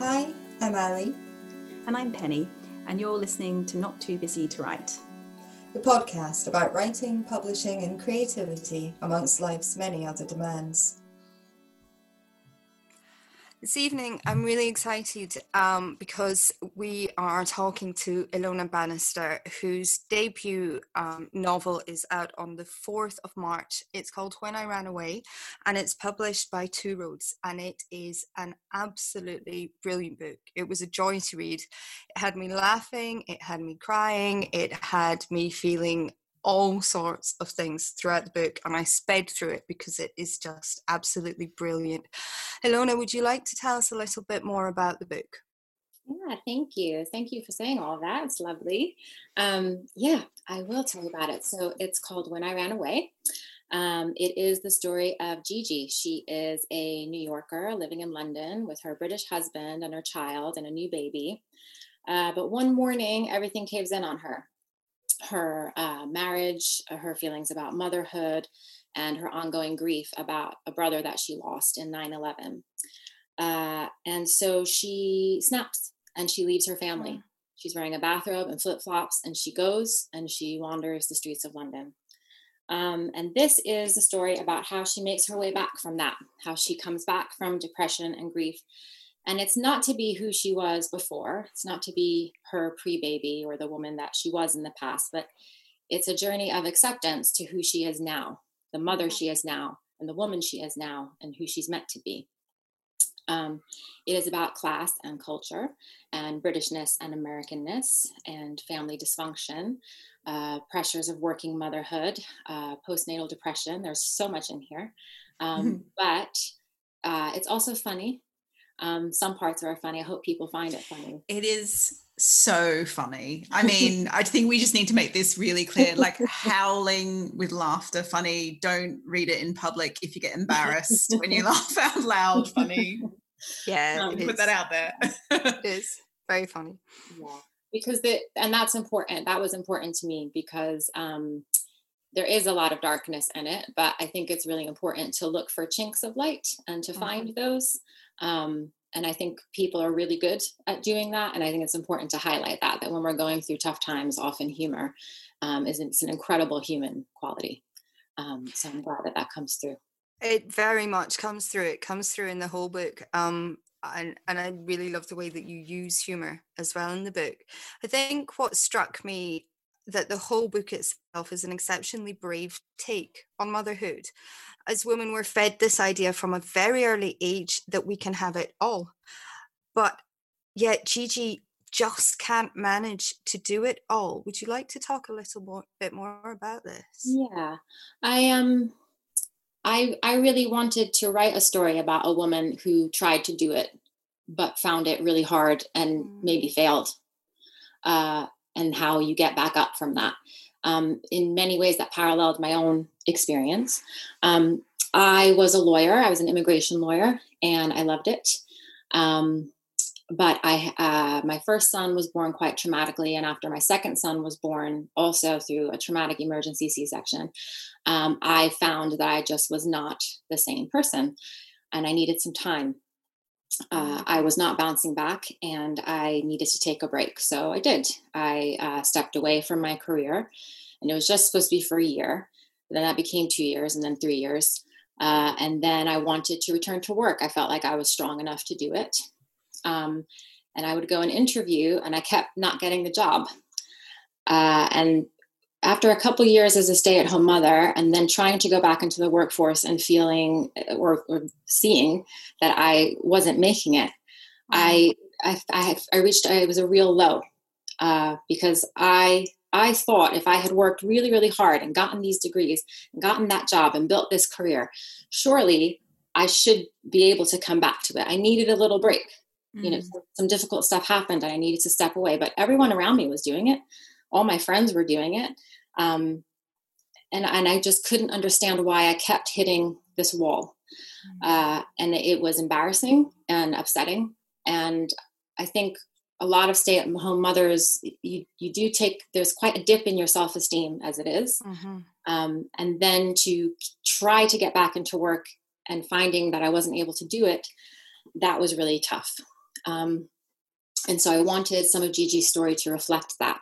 Hi, I'm Ali. And I'm Penny, and you're listening to Not Too Busy to Write, the podcast about writing, publishing, and creativity amongst life's many other demands. This evening, I'm really excited um, because we are talking to Ilona Bannister, whose debut um, novel is out on the 4th of March. It's called When I Ran Away, and it's published by Two Roads, and it is an absolutely brilliant book. It was a joy to read. It had me laughing, it had me crying, it had me feeling all sorts of things throughout the book and I sped through it because it is just absolutely brilliant. Ilona, would you like to tell us a little bit more about the book? Yeah, thank you. Thank you for saying all that. It's lovely. Um, yeah, I will tell you about it. So it's called When I Ran Away. Um, it is the story of Gigi. She is a New Yorker living in London with her British husband and her child and a new baby. Uh, but one morning, everything caves in on her her uh, marriage, uh, her feelings about motherhood, and her ongoing grief about a brother that she lost in 9 11. Uh, and so she snaps and she leaves her family. Mm. She's wearing a bathrobe and flip flops, and she goes and she wanders the streets of London. Um, and this is a story about how she makes her way back from that, how she comes back from depression and grief and it's not to be who she was before, it's not to be her pre baby or the woman that she was in the past, but it's a journey of acceptance to who she is now, the mother she is now, and the woman she is now, and who she's meant to be. Um, it is about class and culture, and Britishness and Americanness, and family dysfunction, uh, pressures of working motherhood, uh, postnatal depression. There's so much in here. Um. But uh, it's also funny um, some parts are funny. I hope people find it funny. It is so funny. I mean, I think we just need to make this really clear like howling with laughter funny. Don't read it in public if you get embarrassed when you laugh out loud funny. Yeah, um, put that out there. it is very funny. Yeah, because the and that's important. That was important to me because um, there is a lot of darkness in it, but I think it's really important to look for chinks of light and to mm-hmm. find those. Um, and I think people are really good at doing that. And I think it's important to highlight that, that when we're going through tough times, often humor um, is it's an incredible human quality. Um, so I'm glad that that comes through. It very much comes through. It comes through in the whole book. Um, and, and I really love the way that you use humor as well in the book. I think what struck me that the whole book itself is an exceptionally brave take on motherhood. As women, we're fed this idea from a very early age that we can have it all. But yet, Gigi just can't manage to do it all. Would you like to talk a little more, bit more about this? Yeah, I um, I I really wanted to write a story about a woman who tried to do it, but found it really hard and mm. maybe failed. Uh, and how you get back up from that. Um, in many ways, that paralleled my own experience. Um, I was a lawyer, I was an immigration lawyer, and I loved it. Um, but I, uh, my first son was born quite traumatically, and after my second son was born, also through a traumatic emergency C-section, um, I found that I just was not the same person, and I needed some time uh, I was not bouncing back and I needed to take a break. So I did. I uh, stepped away from my career and it was just supposed to be for a year. Then that became two years and then three years. Uh, and then I wanted to return to work. I felt like I was strong enough to do it. Um, and I would go and interview and I kept not getting the job. Uh, and after a couple years as a stay-at-home mother and then trying to go back into the workforce and feeling or, or seeing that i wasn't making it I, I i i reached i was a real low uh, because i i thought if i had worked really really hard and gotten these degrees and gotten that job and built this career surely i should be able to come back to it i needed a little break mm. you know mm. some difficult stuff happened and i needed to step away but everyone around me was doing it all my friends were doing it um, and, and i just couldn't understand why i kept hitting this wall mm. uh, and it was embarrassing and upsetting and i think a lot of stay-at-home mothers you, you do take there's quite a dip in your self-esteem as it is. Mm-hmm. Um, and then to try to get back into work and finding that i wasn't able to do it that was really tough Um, and so I wanted some of Gigi's story to reflect that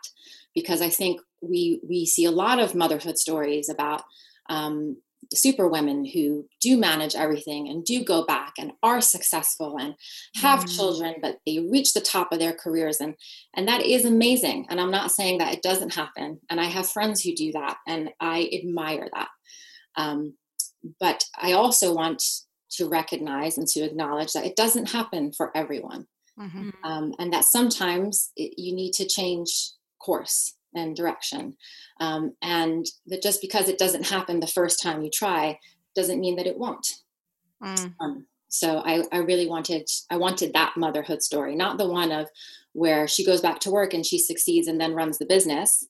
because I think we we see a lot of motherhood stories about um, super women who do manage everything and do go back and are successful and have mm. children but they reach the top of their careers. And and that is amazing. And i'm not saying that it doesn't happen. And i have friends who do that and i admire that. Um, but i also want to recognize and to acknowledge that it doesn't happen for everyone. Mm-hmm. um, and that sometimes it, you need to change course and direction. Um, and that just because it doesn't happen the first time you try doesn't mean that it won't. Mm. Um, so I, I really wanted I wanted that motherhood story, not the one of where she goes back to work and she succeeds and then runs the business.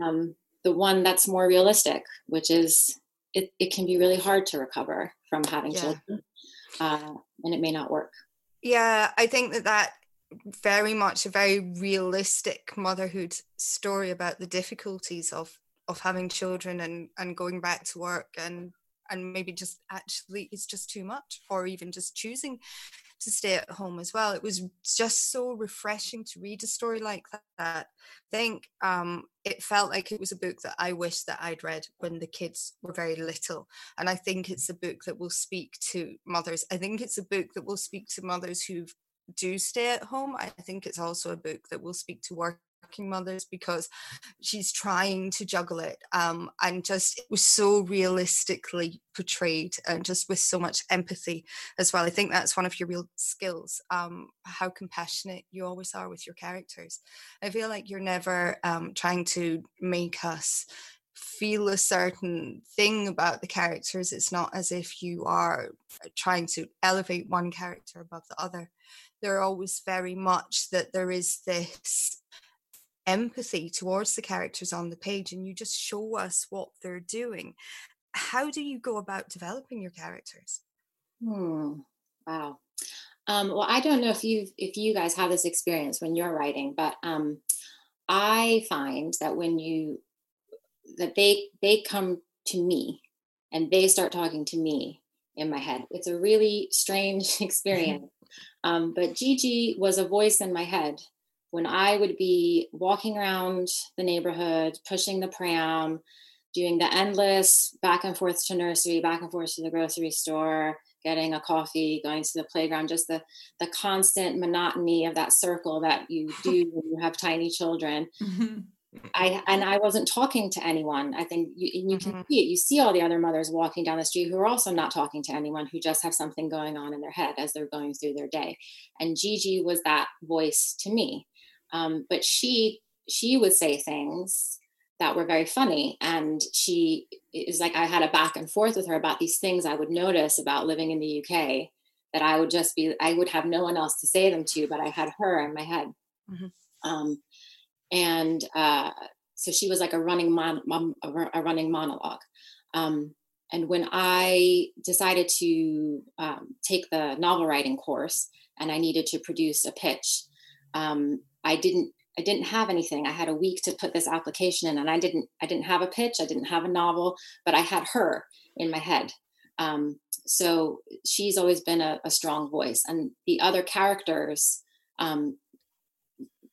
Um, the one that's more realistic, which is it, it can be really hard to recover from having yeah. children, uh, and it may not work. Yeah, I think that that very much a very realistic motherhood story about the difficulties of of having children and and going back to work and and maybe just actually it's just too much or even just choosing to stay at home as well. It was just so refreshing to read a story like that. I think um, it felt like it was a book that i wish that i'd read when the kids were very little. And i think it's a book that will speak to mothers. I think it's a book that will speak to mothers who've do stay at home. I think it's also a book that will speak to working mothers because she's trying to juggle it um, and just it was so realistically portrayed and just with so much empathy as well. I think that's one of your real skills um, how compassionate you always are with your characters. I feel like you're never um, trying to make us feel a certain thing about the characters. It's not as if you are trying to elevate one character above the other they're always very much that there is this empathy towards the characters on the page and you just show us what they're doing. How do you go about developing your characters? Hmm. wow. Um, well i don't know if you if you guys have this experience when you're writing but um, i find that when you that they they come to me and they start talking to me in my head. It's a really strange experience um, but Gigi was a voice in my head when I would be walking around the neighborhood, pushing the pram, doing the endless back and forth to nursery, back and forth to the grocery store, getting a coffee, going to the playground, just the the constant monotony of that circle that you do when you have tiny children. Mm-hmm. I and I wasn't talking to anyone. I think you, you can mm-hmm. see it. You see all the other mothers walking down the street who are also not talking to anyone, who just have something going on in their head as they're going through their day. And Gigi was that voice to me. Um, but she she would say things that were very funny, and she is like I had a back and forth with her about these things I would notice about living in the UK that I would just be I would have no one else to say them to, but I had her in my head. Mm-hmm. Um, and uh, so she was like a running mon- a running monologue. Um, and when I decided to um, take the novel writing course and I needed to produce a pitch, um, I didn't I didn't have anything. I had a week to put this application in, and I didn't I didn't have a pitch. I didn't have a novel, but I had her in my head. Um, so she's always been a, a, strong voice, and the other characters um,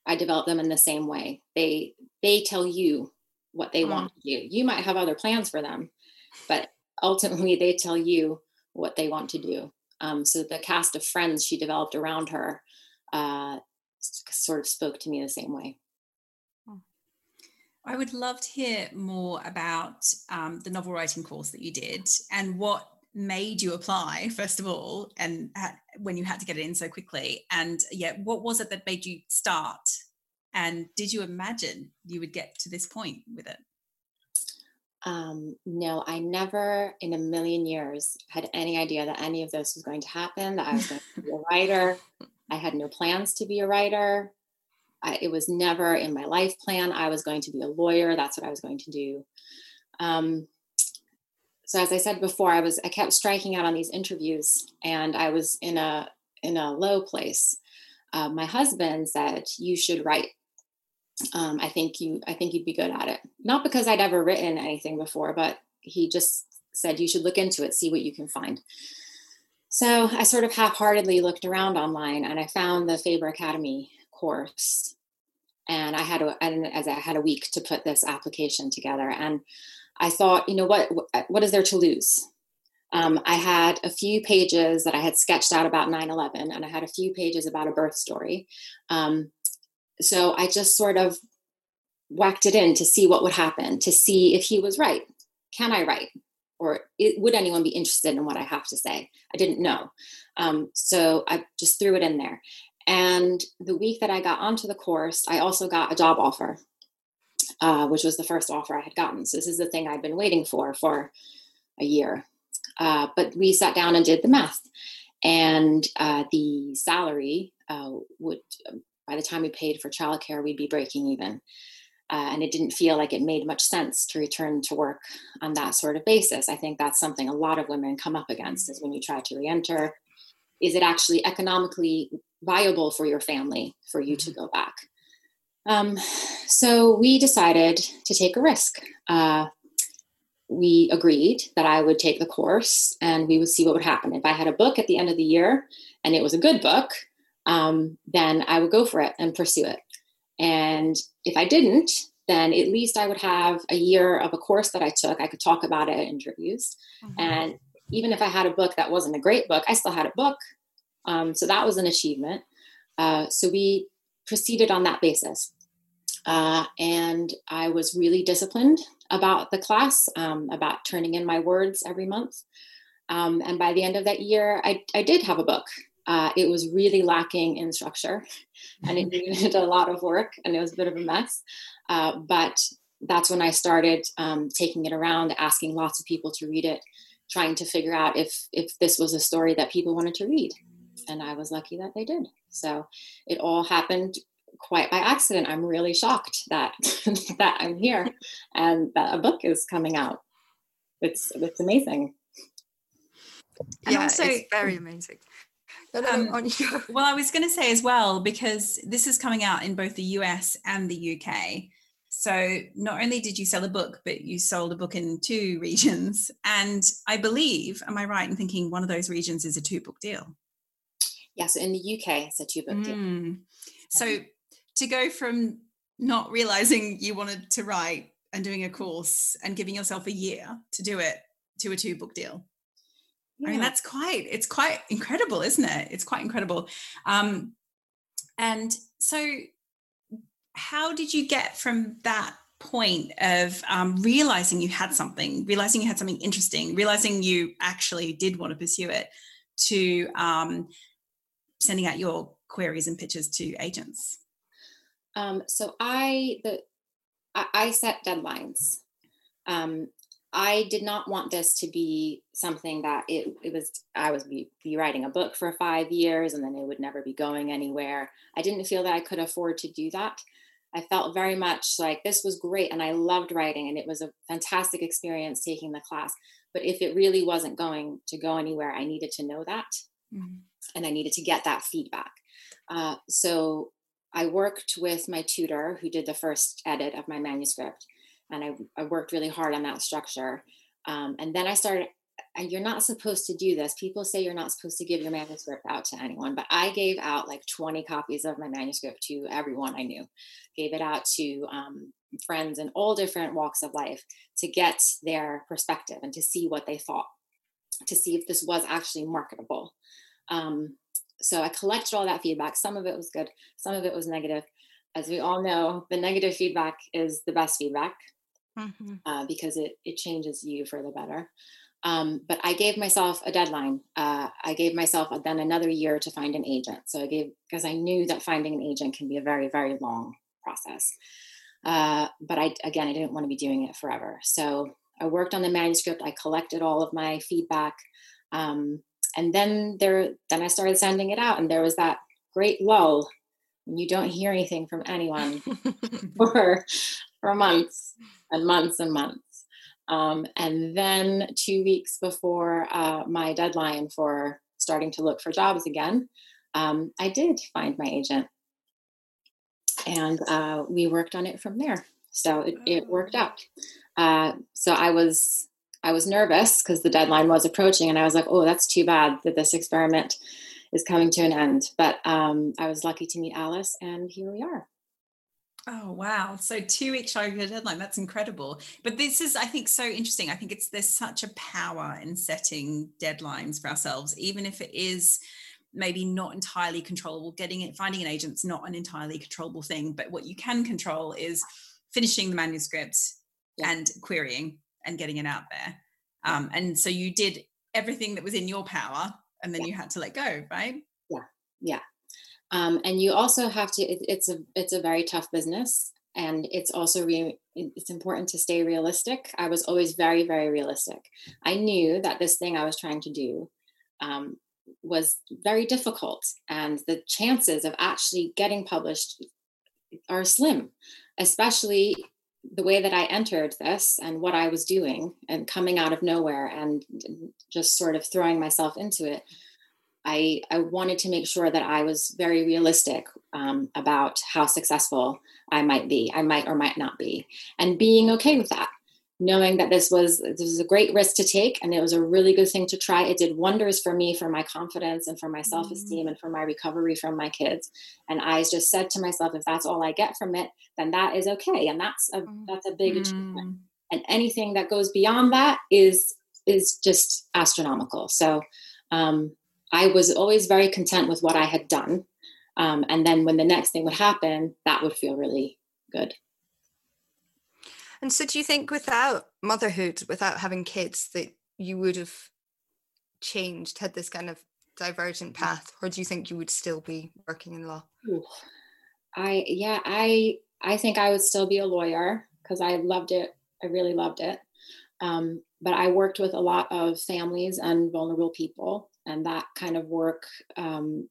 I develop them in the same way. They they tell you what they mm. want to do. You might have other plans for them, but ultimately they tell you what they want to do. Um, so the cast of friends she developed around her uh, sort of spoke to me the same way. Hmm. I would love to hear more about um, the novel writing course that you did and what made you apply first of all and when you had to get it in so quickly? And yeah what was it that made you start? And did you imagine you would get to this point with it? Um, no i never in a million years had any idea that any of this was going to happen that i was going to be a writer. I had no plans to be a writer. I, it was never in my life plan. I was going to be a lawyer. That's what i was going to do. Um, so as I said before, I was I kept striking out on these interviews, and I was in a in a low place. Uh, my husband said you should write. Um, I think you I think you'd be good at it. Not because I'd ever written anything before, but he just said you should look into it, see what you can find. So I sort of half-heartedly looked around online, and I found the Faber Academy course, and I had a, and as I had a week to put this application together, and I thought, you know what, what is there to lose? Um, I had a few pages that I had sketched out about 9 11, and I had a few pages about a birth story. Um, so I just sort of whacked it in to see what would happen, to see if he was right. Can I write? Or it, would anyone be interested in what I have to say? I didn't know. Um, so I just threw it in there. And the week that I got onto the course, I also got a job offer, uh, which was the first offer I had gotten. So this is the thing I'd been waiting for for a year. Uh, but we sat down and did the math, and uh, the salary uh, would, by the time we paid for childcare, we'd be breaking even. Uh, and it didn't feel like it made much sense to return to work on that sort of basis. I think that's something a lot of women come up against is when you try to reenter, is it actually economically viable for your family for you to mm-hmm. go back? Um, so we decided to take a risk. Uh, we agreed that I would take the course and we would see what would happen. If I had a book at the end of the year and it was a good book, um, then I would go for it and pursue it. And if I didn't, then at least I would have a year of a course that I took. I could talk about it in interviews. Mm-hmm. And even if I had a book that wasn't a great book, I still had a book. Um, so that was an achievement. Uh, so we proceeded on that basis. Uh, and I was really disciplined about the class, um, about turning in my words every month. Um, and by the end of that year, I, I did have a book. Uh, it was really lacking in structure and it needed a lot of work and it was a bit of a mess. Uh, but that's when I started um, taking it around, asking lots of people to read it, trying to figure out if if this was a story that people wanted to read. And I was lucky that they did. So it all happened quite by accident. I'm really shocked that that I'm here and that a book is coming out. It's it's amazing. And yeah, also, it's very amazing. Um, well, I was going to say as well, because this is coming out in both the US and the UK. So not only did you sell a book, but you sold a book in two regions. And I believe, am I right in thinking one of those regions is a two book deal? Yes, yeah, so in the UK, it's a two book deal. Mm. So to go from not realizing you wanted to write and doing a course and giving yourself a year to do it to a two book deal yeah. I mean, that's quite, it's quite incredible, isn't it? It's quite incredible. Um, and so, how did you get from that point of um, realizing you had something, realizing you had something interesting, realizing you actually did want to pursue it, to um, sending out your queries and pitches to agents? Um, so I the I, I set deadlines. Um, I did not want this to be something that it, it was, I was be, be writing a book for five years and then it would never be going anywhere. I didn't feel that I could afford to do that. I felt very much like this was great and I loved writing and it was a fantastic experience taking the class. But if it really wasn't going to go anywhere, I needed to know that mm-hmm. and I needed to get that feedback. Uh, so I worked with my tutor who did the first edit of my manuscript and I, I worked really hard on that structure. Um, and then I started, you're not supposed to do this. People say you're not supposed to give your manuscript out to anyone, but I gave out like 20 copies of my manuscript to everyone I knew, gave it out to um, friends in all different walks of life to get their perspective and to see what they thought, to see if this was actually marketable. Um, so I collected all that feedback. Some of it was good, some of it was negative. As we all know, the negative feedback is the best feedback mm-hmm. uh, because it it changes you for the better. Um, but I gave myself a deadline. Uh, I gave myself then another year to find an agent. So I gave because I knew that finding an agent can be a very very long process. Uh, but I again I didn't want to be doing it forever. So I worked on the manuscript. I collected all of my feedback, um, and then there then I started sending it out. And there was that great lull and you don't hear anything from anyone for for months and months and months. Um, and then two weeks before uh, my deadline for starting to look for jobs again, um, I did find my agent. And uh, we worked on it from there. So it, it worked out. Uh, so I was I was nervous because the deadline was approaching, and I was like, "Oh, that's too bad that this experiment is coming to an end." But um, I was lucky to meet Alice, and here we are. Oh wow! So two weeks shy of your deadline. That's incredible. But this is, I think, so interesting. I think it's there's such a power in setting deadlines for ourselves, even if it is maybe not entirely controllable. Getting it, finding an agent's not an entirely controllable thing. But what you can control is finishing the manuscript yeah. and querying and getting it out there. Um, and so you did everything that was in your power, and then yeah. you had to let go, right? Yeah, yeah. Um, and you also have to. It, it's a it's a very tough business, and it's also re- it's important to stay realistic. I was always very very realistic. I knew that this thing I was trying to do um, was very difficult, and the chances of actually getting published are slim, especially the way that I entered this and what I was doing and coming out of nowhere and just sort of throwing myself into it, I, I wanted to make sure that I was very realistic um, about how successful I might be, I might or might not be, and being okay with that knowing that this was this was a great risk to take and it was a really good thing to try. It did wonders for me for my confidence and for my self-esteem mm-hmm. and for my recovery from my kids. And i just said to myself if that's all i get from it then that is okay. And that's a mm. that's a big mm-hmm. achievement and anything that goes beyond that is is just astronomical. So um, i was always very content with what i had done. Um, and then when the next thing would happen that would feel really good and so, do you think without motherhood, without having kids, that you would have changed, had this kind of divergent path, or do you think you would still be working in law? I yeah, I I think I would still be a lawyer because I loved it. I really loved it. Um, but I worked with a lot of families and vulnerable people, and that kind of work, um,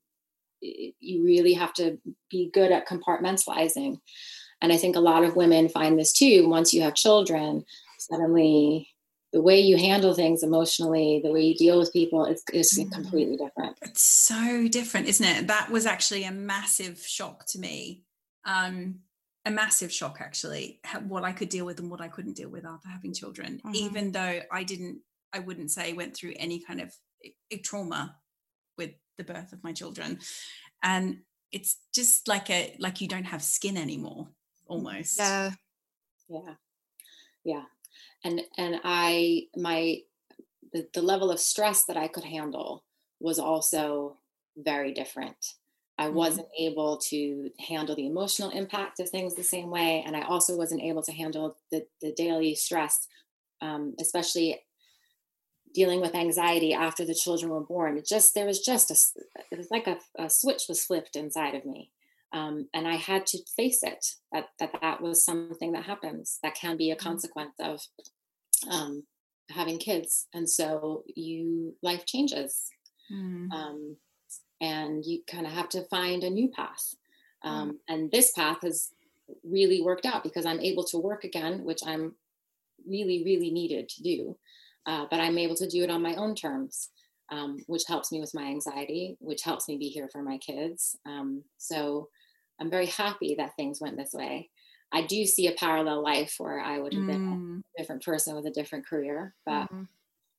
you really have to be good at compartmentalizing. And I think a lot of women find this too. Once you have children, suddenly the way you handle things emotionally, the way you deal with people is, is mm. completely different. It's so different, isn't it? That was actually a massive shock to me. Um, a massive shock, actually, what I could deal with and what I couldn't deal with after having children, mm-hmm. even though I didn't, I wouldn't say went through any kind of trauma the birth of my children. And it's just like a, like you don't have skin anymore almost. Yeah. Yeah. Yeah. And and I my the, the level of stress that I could handle was also very different. I mm-hmm. wasn't able to handle the emotional impact of things the same way. And I also wasn't able to handle the, the daily stress, um, especially dealing with anxiety after the children were born. It just, there was just a, it was like a, a switch was flipped inside of me. Um, and I had to face it that, that that was something that happens that can be a mm-hmm. consequence of um, having kids, and so you life changes, mm. um, and you kind of have to find a new path. Mm. And this path has really worked out because I'm able to work again, which I'm really really needed to do, uh, but I'm able to do it on my own terms. Um, which helps me with my anxiety, which helps me be here for my kids. Um, so I'm very happy that things went this way. I do see a parallel life where I would have mm. been a different person with a different career, but mm.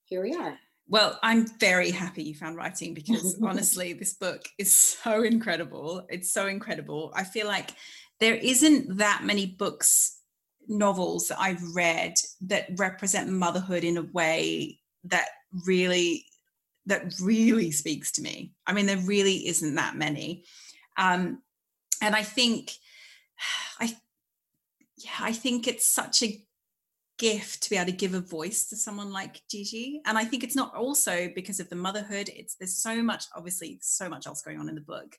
here we are. Well, I'm very happy you found writing because honestly, this book is so incredible. It's so incredible. I feel like there isn't that many books, novels that I've read that represent motherhood in a way that really that really speaks to me. I mean, there really isn't that many. Um, and I think I yeah, I think it's such a gift to be able to give a voice to someone like Gigi. And I think it's not also because of the motherhood. It's there's so much, obviously, so much else going on in the book.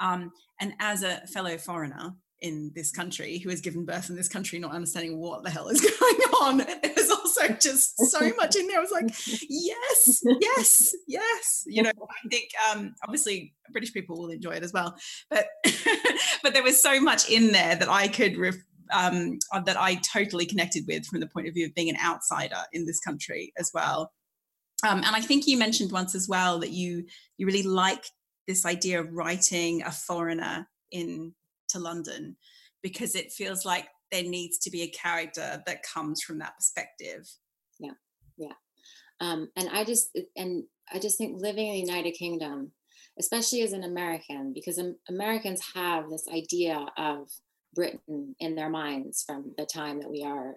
Um, and as a fellow foreigner in this country who has given birth in this country, not understanding what the hell is going on, there's also just so much in there. I was like, yes, yes, yes. You know, I think um, obviously British people will enjoy it as well, but but there was so much in there that I could ref- um, uh, that I totally connected with from the point of view of being an outsider in this country as well. Um, and I think you mentioned once as well that you you really like this idea of writing a foreigner in to London because it feels like there needs to be a character that comes from that perspective. Yeah, yeah. Um, and I just and I just think living in the United Kingdom, especially as an American, because Americans have this idea of Britain in their minds from the time that we are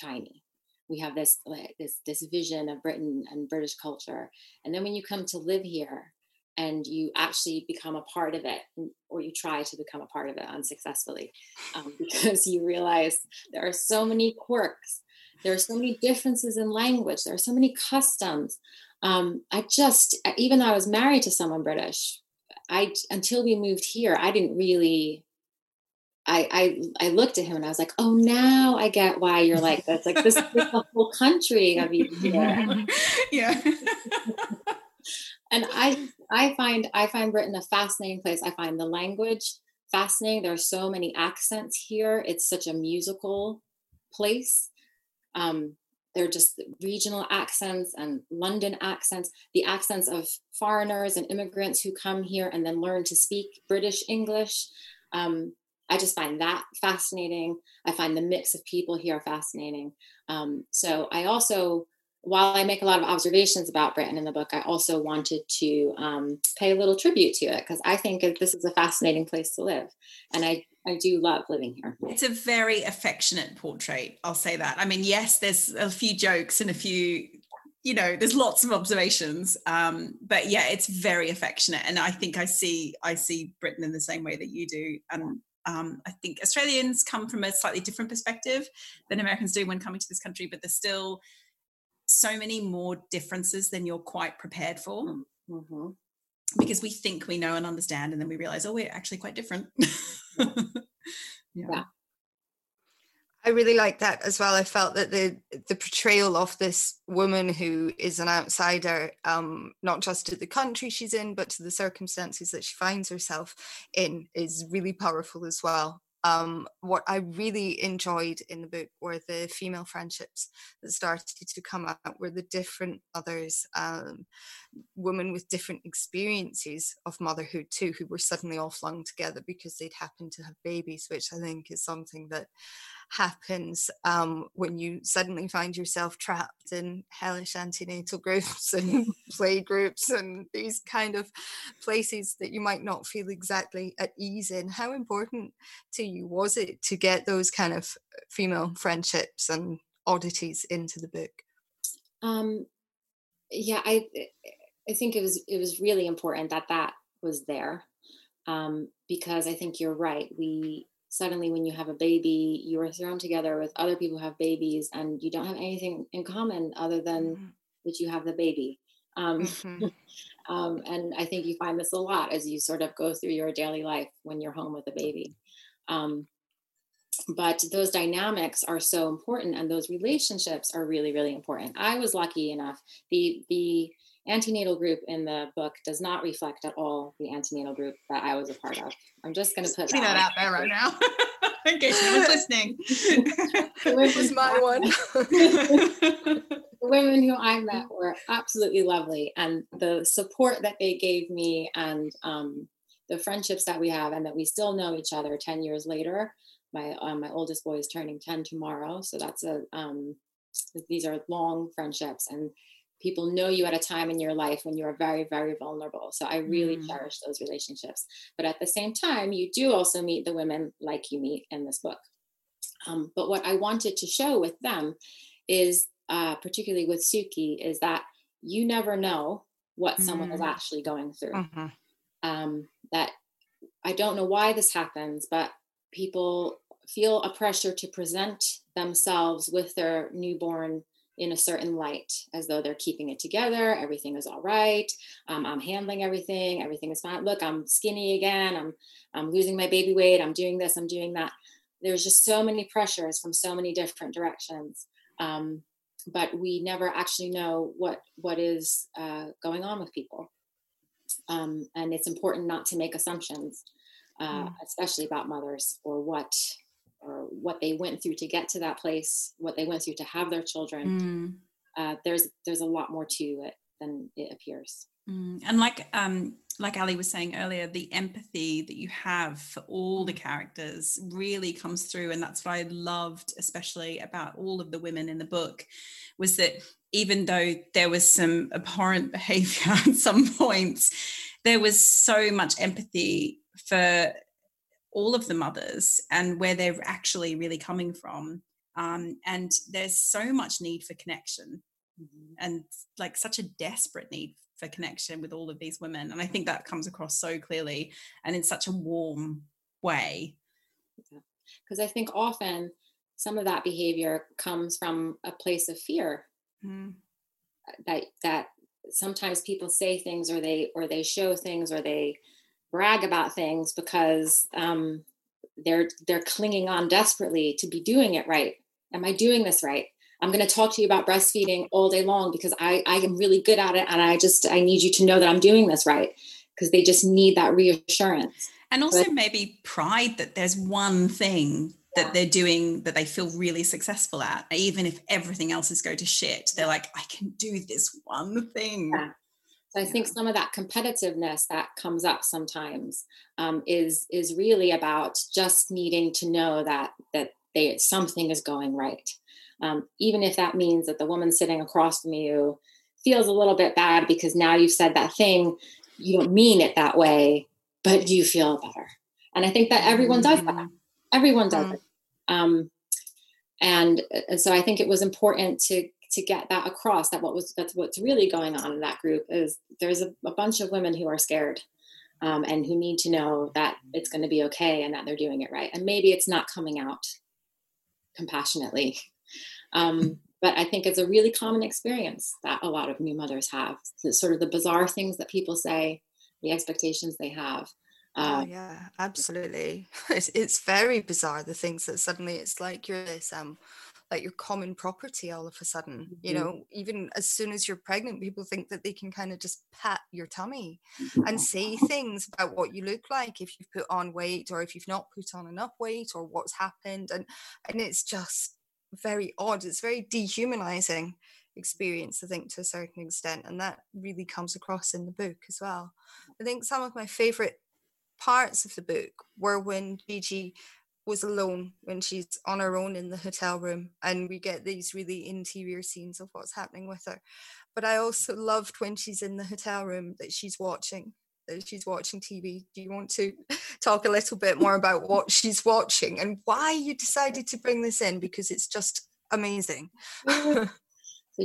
tiny. We have this this this vision of Britain and British culture, and then when you come to live here and you actually become a part of it, or you try to become a part of it unsuccessfully, um, because you realize there are so many quirks, there are so many differences in language, there are so many customs. Um, I just, even though I was married to someone British, I until we moved here, I didn't really I, I I looked at him and I was like, oh, now I get why you're like this. Like this, is the whole country of you here. yeah. And I I find I find Britain a fascinating place. I find the language fascinating. There are so many accents here. It's such a musical place. Um, they're just regional accents and London accents, the accents of foreigners and immigrants who come here and then learn to speak British English. Um, I just find that fascinating. I find the mix of people here fascinating. Um, so I also, while I make a lot of observations about Britain in the book, I also wanted to um, pay a little tribute to it because I think this is a fascinating place to live, and I I do love living here. It's a very affectionate portrait. I'll say that. I mean, yes, there's a few jokes and a few you know there's lots of observations um, but yeah it's very affectionate and i think i see i see britain in the same way that you do and um, I think Australians come from a slightly different perspective than Americans do when coming to this country, but there's still so many more differences than you're quite prepared for. Mm, mm-hmm. Because we think we know and understand, and then we realize, oh, we're actually quite different. yeah. yeah. I really like that as well. I felt that the the portrayal of this woman who is an outsider, um, not just to the country she's in, but to the circumstances that she finds herself in, is really powerful as well. Um, what I really enjoyed in the book were the female friendships that started to come out, were the different others, um, women with different experiences of motherhood too, who were suddenly all flung together because they'd happened to have babies, which I think is something that happens um, when you suddenly find yourself trapped in hellish antenatal groups and play groups and these kind of places that you might not feel exactly at ease in. How important to you was it to get those kind of female friendships and oddities into the book? Um, yeah, I I think it was it was really important that that was there um, because I think you're right. We suddenly when you have a baby you are thrown together with other people who have babies and you don't have anything in common other than mm-hmm. that you have the baby um, mm-hmm. um, and i think you find this a lot as you sort of go through your daily life when you're home with a baby um, but those dynamics are so important and those relationships are really really important i was lucky enough the the antenatal group in the book does not reflect at all the antenatal group that I was a part of. I'm just going to put that, that out there right now. in case anyone's listening. it was my one. the women who I met were absolutely lovely, and the support that they gave me, and um, the friendships that we have, and that we still know each other ten years later. My uh, my oldest boy is turning ten tomorrow, so that's a um, these are long friendships, and people know you at a time in your life when you are very very vulnerable so i really mm. cherish those relationships but at the same time you do also meet the women like you meet in this book um, but what i wanted to show with them is uh, particularly with suki is that you never know what mm. someone is mm. actually going through mm-hmm. um, that i don't know why this happens but people feel a pressure to present themselves with their newborn in a certain light as though they're keeping it together everything is all right um, i'm handling everything everything is fine look i'm skinny again i'm i'm losing my baby weight i'm doing this i'm doing that there's just so many pressures from so many different directions um, but we never actually know what what is uh, going on with people um, and it's important not to make assumptions uh, mm. especially about mothers or what or what they went through to get to that place, what they went through to have their children. Mm. Uh, there's there's a lot more to it than it appears. Mm. And like um, like Ali was saying earlier, the empathy that you have for all the characters really comes through, and that's what I loved, especially about all of the women in the book, was that even though there was some abhorrent behavior at some points, there was so much empathy for all of the mothers and where they're actually really coming from. Um, and there's so much need for connection mm-hmm. and like such a desperate need for connection with all of these women. And I think that comes across so clearly and in such a warm way. Because I think often some of that behavior comes from a place of fear mm. that that sometimes people say things or they or they show things or they brag about things because um, they're they're clinging on desperately to be doing it right. Am i doing this right? I'm going to talk to you about breastfeeding all day long because i i am really good at it and i just i need you to know that i'm doing this right because they just need that reassurance. And also but, maybe pride that there's one thing that they're doing that they feel really successful at even if everything else is go to shit. They're like i can do this one thing. Yeah. So i think some of that competitiveness that comes up sometimes um, is is really about just needing to know that that they something is going right. Um, even if that means that the woman sitting across from you feels a little bit bad because now you've said that thing you don't mean it that way but you feel better. And i think that everyone does that. Mm-hmm. everyone does mm. it. Um, and, and so I think it was important to to get that across that what was that's what's really going on in that group is there's a, a bunch of women who are scared um, and who need to know that it's going to be okay and that they're doing it right. And maybe it's not coming out compassionately. Um, but i think it's a really common experience that a lot of new mothers have. The, sort of the bizarre things that people say the expectations they have Oh, uh, yeah, absolutely. It's it's very bizarre the things that suddenly it's like you're this um like your common property all of a sudden. Mm-hmm. You know, even as soon as you're pregnant, people think that they can kind of just pat your tummy and say things about what you look like if you've put on weight or if you've not put on enough weight or what's happened and and it's just very odd. It's very dehumanizing experience, I think, to a certain extent. And that really comes across in the book as well. I think some of my favorite parts of the book were when Gigi was alone when she's on her own in the hotel room and we get these really interior scenes of what's happening with her but i also loved when she's in the hotel room that she's watching that she's watching tv do you want to talk a little bit more about what she's watching and why you decided to bring this in because it's just amazing so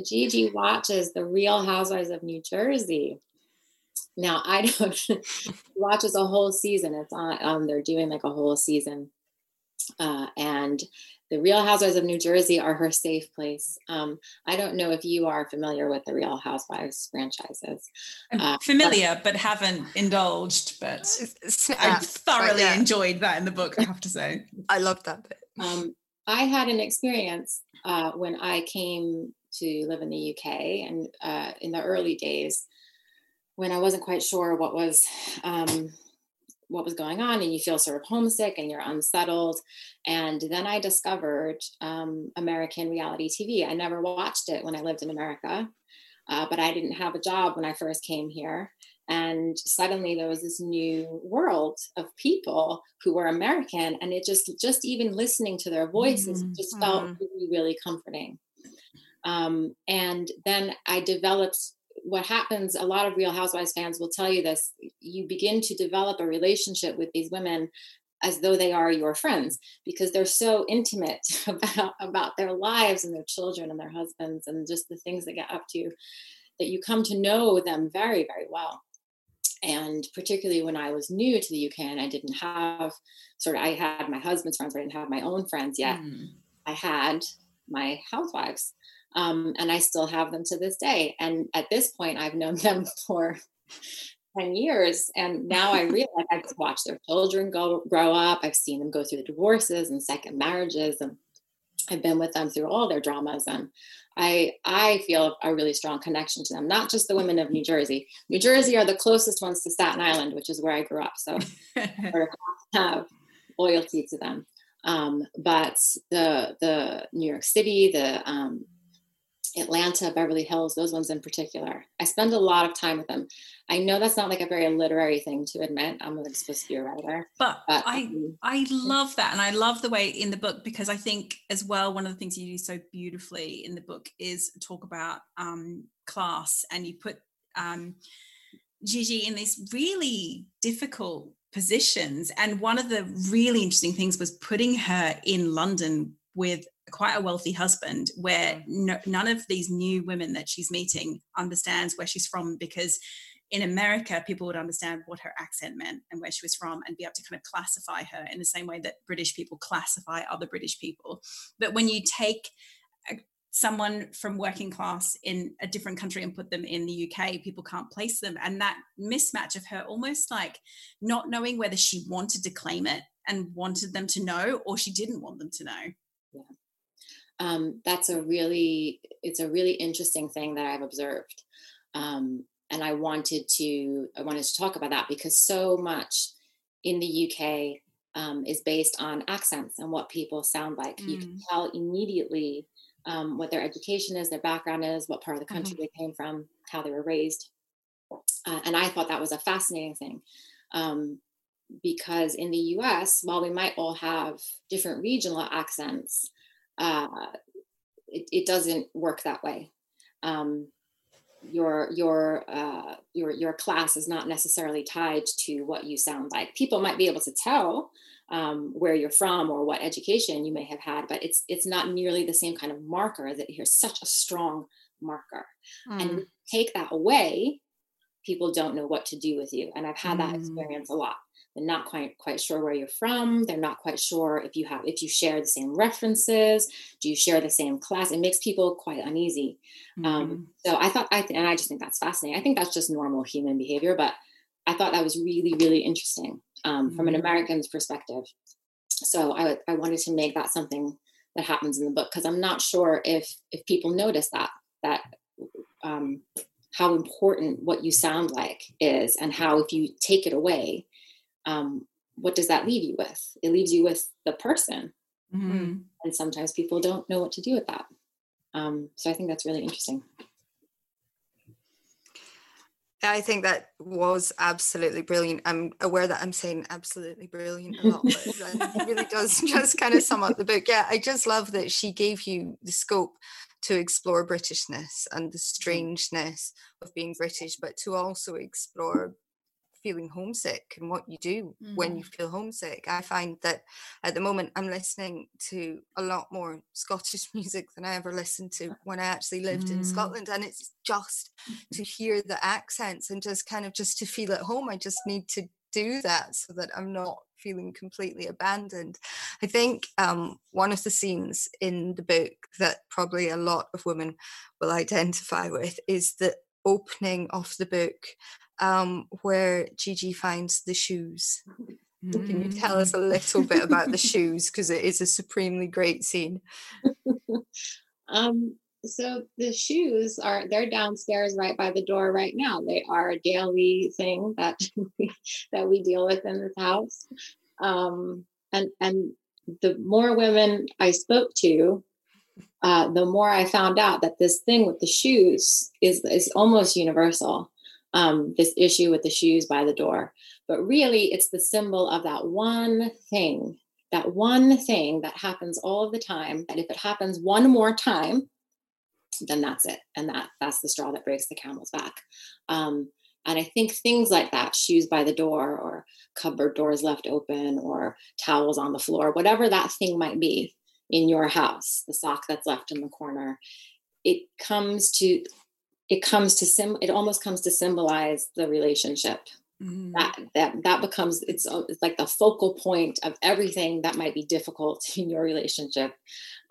gigi watches the real housewives of new jersey now I don't watch as a whole season. It's on. Um, they're doing like a whole season, uh, and the Real Housewives of New Jersey are her safe place. Um, I don't know if you are familiar with the Real Housewives franchises. I'm uh, familiar, but, but, haven't indulged. But I thoroughly yeah. enjoyed that in the book. I have to say, I love that bit. Um, I had an experience uh, when I came to live in the UK, and uh, in the early days, when I wasn't quite sure what was um, what was going on, and you feel sort of homesick and you're unsettled. And then I discovered um, American reality TV. I never watched it when I lived in America, uh, but I didn't have a job when I first came here. And suddenly there was this new world of people who were American, and it just just even listening to their voices mm-hmm. just felt mm-hmm. really really comforting. Um, and then I developed what happens a lot of real housewives fans will tell you this you begin to develop a relationship with these women as though they are your friends because they're so intimate about about their lives and their children and their husbands and just the things they get up to that you come to know them very very well. And particularly when i was new to the uk and i didn't have sort of i had my husband's friends but i didn't have my own friends yet. Mm. i had my housewives um, and I still have them to this day. And at this point, I've known them for 10 years. And now I realize I've watched their children go, grow up. I've seen them go through the divorces and second marriages. And I've been with them through all their dramas. And I, I feel a really strong connection to them, not just the women of New Jersey. New Jersey are the closest ones to Staten Island, which is where I grew up. So I have loyalty to them. Um, but the the New York City, the um, Atlanta, Beverly Hills, those ones in particular. I spend a lot of time with them. I know that's not like a very literary thing to admit. I'm supposed to be a writer. But, but I um, I love that. And I love the way in the book because I think as well, one of the things you do so beautifully in the book is talk about um, class and you put um, Gigi in these really difficult positions. And one of the really interesting things was putting her in London with quite a wealthy husband where mm. no, none of these new women that she's meeting understands where she's from because in America, people would understand what her accent meant and where she was from and be able to kind of classify her in the same way that British people classify other British people. But when you take someone from working class in a different country and put them in the UK, people can't place them. And that mismatch of her almost like not knowing whether she wanted to claim it and wanted them to know or she didn't want them to know. Yeah. Um, that's a really, it's a really interesting thing that I've observed. Um, and I wanted to, I wanted to talk about that because so much in the UK um, is based on accents and what people sound like. Mm. You can mm. tell immediately um, what their education is, their background is, what part of the country mm-hmm. they came from, how they were raised. Uh, and I thought that was a fascinating thing um, because in the US, while we might all have different regional accents, uh, it, it, doesn't work that way. Um, your your uh, your your class is not necessarily tied to what you sound like. People might be able to tell um, where you're from or what education you may have had, but it's it's not nearly the same kind of marker that here's such a strong marker. Mm. And take that away, people don't know what to do with you. And I've had mm. that experience a lot. They're not quite quite sure where you're from. They're not quite sure if you have if you share the same references. Do you share the same class? It makes people quite uneasy. Um, mm-hmm. Um, so I thought I th- and I just think that's fascinating. I think that's just normal human behavior, but I thought that was really really interesting um, mm-hmm. from an mm-hmm. American's perspective. So I, I wanted to make that something that happens in the book because I'm not sure if if people notice that that um, how important what you sound like is and how if you take it away, um, what does that leave you with? It leaves you with the person, mm-hmm. and sometimes people don't know what to do with that. Um, so I think that's really interesting. I think that was absolutely brilliant. I'm aware that I'm saying absolutely brilliant a lot, but it really does just kind of sum up the book. Yeah, I just love that she gave you the scope to explore Britishness and the mm. strangeness of being British, but to also explore feeling homesick and what you do mm. when you mm. feel homesick. I find that at the moment I'm listening to a lot more Scottish music than I ever listened to when I actually lived mm. in Scotland. And it's just to hear the accents and just kind of just to feel at home. I just need to do that so that I'm not feeling completely abandoned. I think um, one of the scenes in the book that probably a lot of women will identify with is the opening of the book um, where Gigi finds the shoes. Mm. Can you tell us a little bit about the shoes? Because it is a supremely great scene. um, so the shoes are they're downstairs right by the door right now. They are a daily thing that we, that we deal with in this house. Um, and and the more women I spoke to, uh, the more I found out that this thing with the shoes is is almost universal um, this issue with the shoes by the door. But really, it's the symbol of that one thing, that one thing that happens all the time. And if it happens one more time, then that's it. And that that's the straw that breaks the camel's back. Um, and I think things like that, shoes by the door, or cupboard doors left open, or towels on the floor, whatever that thing might be in your house, the sock that's left in the corner, it comes to it comes to sim it almost comes to symbolize the relationship mm-hmm. that that that becomes it's, uh, it's like the focal point of everything that might be difficult in your relationship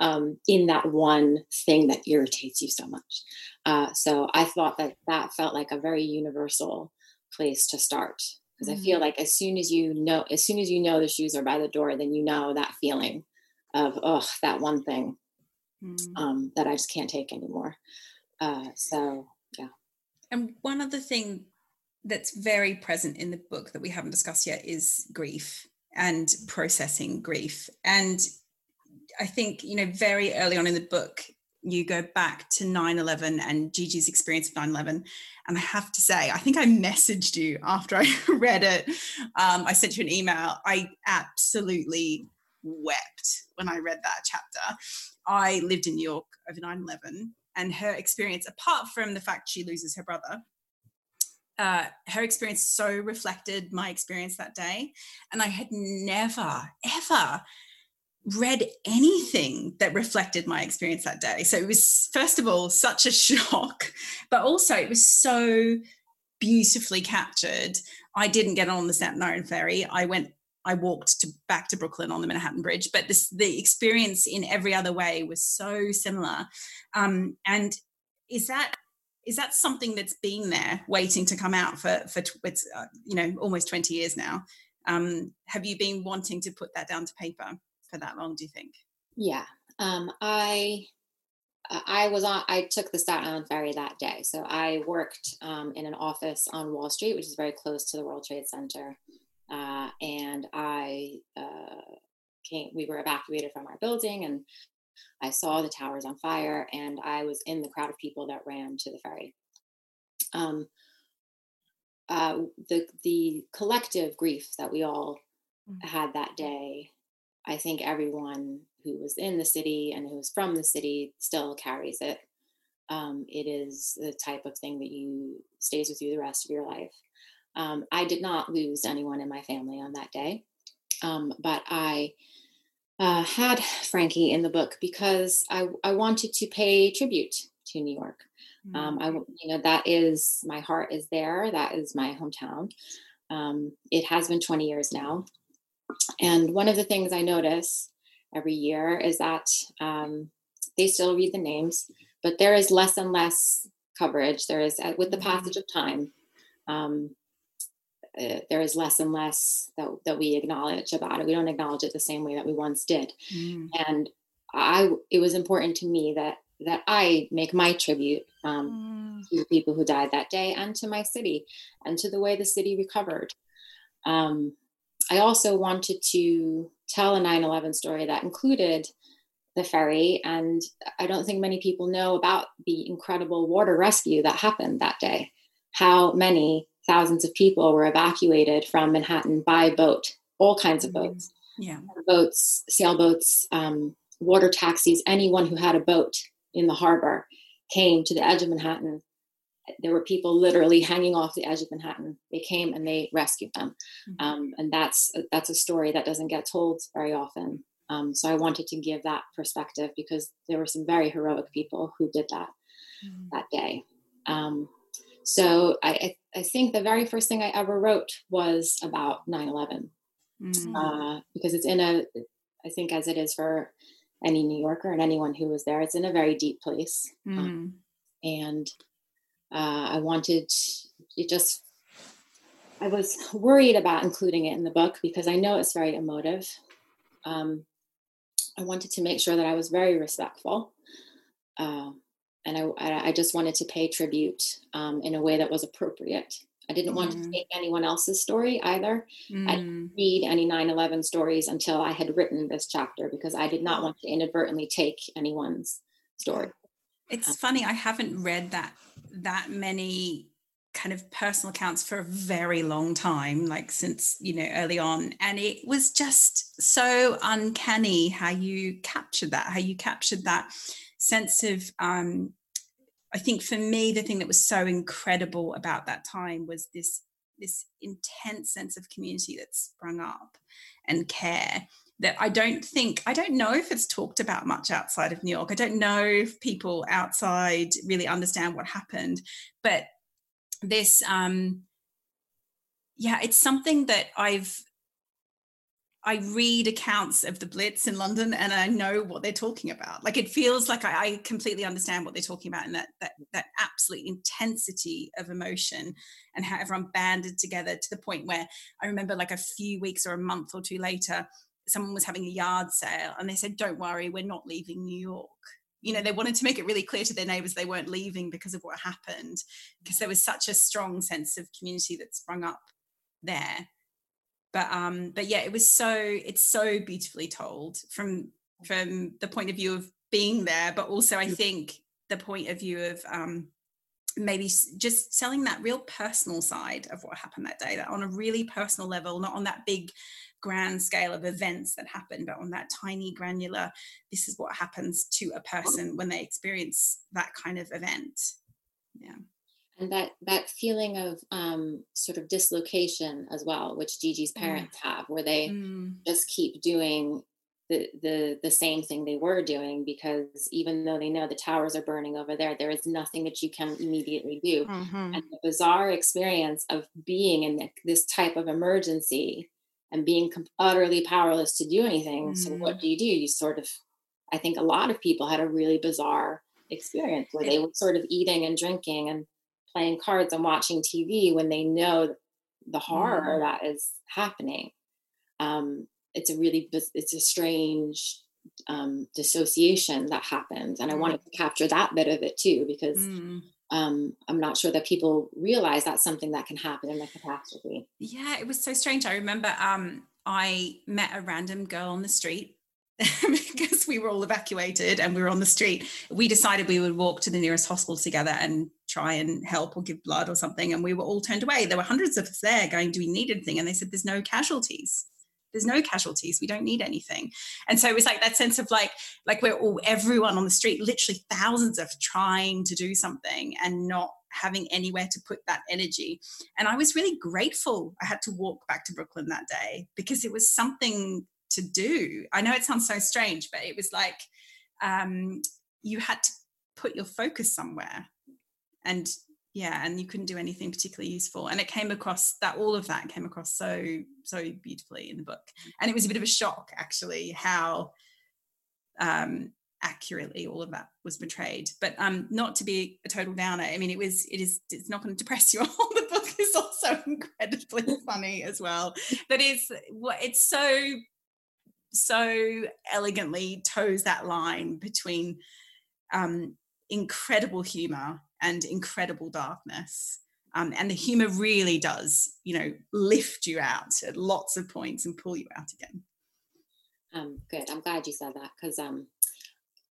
um, in that one thing that irritates you so much uh, so i thought that that felt like a very universal place to start because mm-hmm. i feel mm-hmm. like as soon as you know as soon as you know the shoes are by the door then you know that feeling of oh that one thing mm-hmm. um, that i just can't take anymore uh, so yeah. And one other thing that's very present in the book that we haven't discussed yet is grief and processing grief. And I think, you know, very early on in the book, you go back to 9-11 and gigi's experience of 9-11 and i have to say i think i messaged you after i read it um, i sent you an email i absolutely wept when i read that chapter i lived in new york over 9-11 and her experience apart from the fact she loses her brother uh, her experience so reflected my experience that day and i had never ever read anything that reflected my experience that day. So it was, first of all, such a shock, but also it was so beautifully captured. I didn't get on the Staten Island ferry. I went, I walked to back to Brooklyn on the Manhattan Bridge, but this, the experience in every other way was so similar. Um, and is that is that something that's been there waiting to come out for for it's uh, you know almost 20 years now? Um, have you been wanting to put that down to paper for that long do you think? Yeah. Um, i i was on i took the staten island ferry that day. So i worked um, in an office on wall street which is very close to the world trade center uh, and i uh, came we were evacuated from our building and i saw the towers on fire and i was in the crowd of people that ran to the ferry um, uh, the the collective grief that we all mm. had that day I think everyone who was in the city and who was from the city still carries it. Um, it is the type of thing that you stays with you the rest of your life. Um, I did not lose anyone in my family on that day, um, but I uh, had Frankie in the book because I, I wanted to pay tribute to New York. Um, I, mm-hmm. you know, that is my heart is there. That is my hometown. Um, it has been 20 years now. And one of the things I notice every year is that um, they still read the names, but there is less and less coverage. There is, uh, with the mm-hmm. passage of time, um, uh, there is less and less that, that we acknowledge about it. We don't acknowledge it the same way that we once did. Mm. And I, it was important to me that that I make my tribute um, mm. to the people who died that day and to my city and to the way the city recovered. Um, I also wanted to tell a 9 11 story that included the ferry. And I don't think many people know about the incredible water rescue that happened that day. How many thousands of people were evacuated from Manhattan by boat, all kinds of mm-hmm. boats. Yeah. Boats, sailboats, um, water taxis, anyone who had a boat in the harbor came to the edge of Manhattan there were people literally hanging off the edge of Manhattan. They came and they rescued them, mm-hmm. um, and that's that's a story that doesn't get told very often. Um, so I wanted to give that perspective because there were some very heroic people who did that mm-hmm. that day. Um, so I, I, think the very first thing I ever wrote was about 9/11 mm-hmm. uh, because it's in a I think as it is for any New Yorker and anyone who was there, it's in a very deep place. Um, mm. and uh, I wanted it just, I was worried about including it in the book because I know it's very emotive. Um, I wanted to make sure that I was very respectful. Uh, and I, I just wanted to pay tribute um, in a way that was appropriate. I didn't want mm. to take anyone else's story either. Mm. I didn't read any 9 11 stories until I had written this chapter because I did not want to inadvertently take anyone's story. It's funny, I haven't read that that many kind of personal accounts for a very long time like since you know early on and it was just so uncanny how you captured that how you captured that sense of um i think for me the thing that was so incredible about that time was this this intense sense of community that sprung up and care that I don't think, I don't know if it's talked about much outside of New York. I don't know if people outside really understand what happened, but this, um, yeah, it's something that I've, I read accounts of the Blitz in London and I know what they're talking about. Like it feels like I, I completely understand what they're talking about and that, that that absolute intensity of emotion and how everyone banded together to the point where I remember like a few weeks or a month or two later, someone was having a yard sale and they said, Don't worry, we're not leaving New York. You know, they wanted to make it really clear to their neighbors they weren't leaving because of what happened, because there was such a strong sense of community that sprung up there. But um, but yeah, it was so it's so beautifully told from from the point of view of being there, but also I think the point of view of um, maybe just selling that real personal side of what happened that day, that on a really personal level, not on that big grand scale of events that happen, but on that tiny granular, this is what happens to a person when they experience that kind of event. Yeah. And that that feeling of um, sort of dislocation as well, which Gigi's mm. parents mm. have, where they mm. just keep doing the the the same thing they were doing because even though they know the towers are burning over there there is nothing that you can immediately do mm-hmm. and the bizarre experience of being in this type of emergency and being utterly powerless to do anything mm-hmm. so what mm. do you do you sort of i think a lot of people had a really bizarre experience where they were sort of eating and drinking and playing cards and watching tv when they know the horror mm-hmm. that is happening. Um, it's a really it's a strange um, dissociation that happens and i wanted to capture that bit of it too because mm. um, i'm not sure that people realize that's something that can happen in a catastrophe. Yeah it was so strange. I remember um, i met a random girl on the street because we were all evacuated and we were on the street. We decided we would walk to the nearest hospital together and try and help or give blood or something and we were all turned away. There were hundreds of us there going do we need anything? And they said there's no casualties. There's no casualties. We don't need anything. And so it was like that sense of like like we're all everyone on the street literally thousands of trying to do something and not having anywhere to put that energy. And i was really grateful i had to walk back to brooklyn that day because it was something to do. I know it sounds so strange but it was like um, you had to put your focus somewhere and yeah and you couldn't do anything particularly useful. And it came across that all of that came across so so beautifully in the book. And it was a bit of a shock actually how um accurately all of that was portrayed but um not to be a total downer i mean it was it is it's not going to depress you all. The book is also incredibly funny as well. But it's what it's so so elegantly toes that line between um incredible humor and incredible darkness. Um, and the humor really does, you know, lift you out at lots of points and pull you out again. Um, good. I'm glad you said that because um,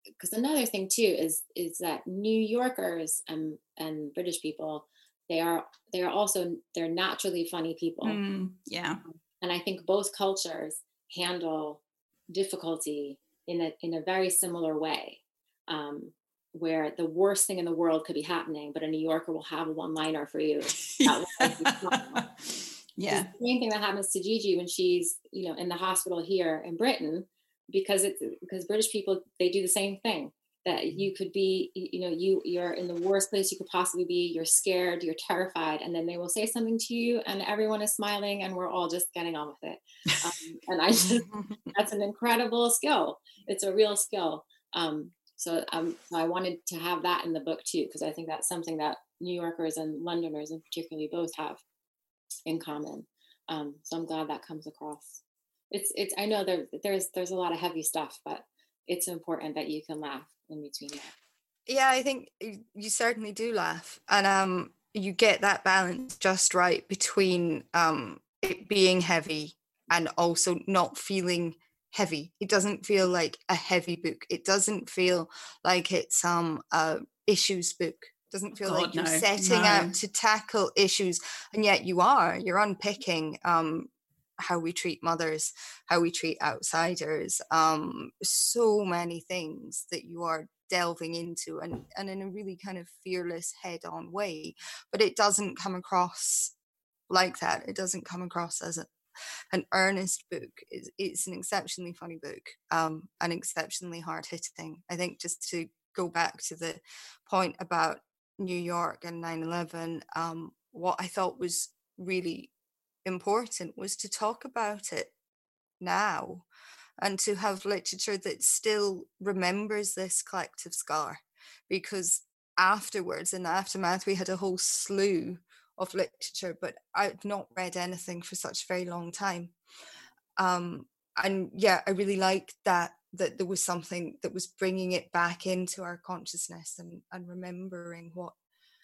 because another thing too is is that New Yorkers and and British people they are they are also they're naturally funny people. Mm, yeah. And I think both cultures handle difficulty in a in a very similar way. Um, where the worst thing in the world could be happening, but a New Yorker will have a one liner for you. yeah. the same thing that happens to Gigi when she's, you know, in the hospital here in Britain, because it's because British people they do the same thing. That mm-hmm. you could be, you know, you you're in the worst place you could possibly be. You're scared, you're terrified, and then they will say something to you, and everyone is smiling, and we're all just getting on with it. Um, and I just that's an incredible skill. It's a real skill. Um, so um, I wanted to have that in the book too, because I think that's something that New Yorkers and Londoners, and particularly both, have in common. Um, so I'm glad that comes across. It's it's I know there there's there's a lot of heavy stuff, but it's important that you can laugh in between that. Yeah, I think you certainly do laugh, and um, you get that balance just right between um, it being heavy and also not feeling heavy. It doesn't feel like a heavy book. It doesn't feel like it's um a issues book. It doesn't feel God, like you're no, setting no. out to tackle issues, and yet you are. You're unpicking um how we treat mothers, how we treat outsiders, um, so many things that you are delving into and, and in a really kind of fearless head-on way. But it doesn't come across like that. It doesn't come across as a, an earnest book. It's, it's an exceptionally funny book, um, exceptionally hard hitting. I think just to go back to the point about New York and 9 11, um, what I thought was really important was to talk about it now and to have literature that still remembers this collective scar because afterwards in the aftermath we had a whole slew of literature, but I've not read anything for such a very long time. Um, and yeah, I really liked that that there was something that was bringing it back into our consciousness and, and remembering what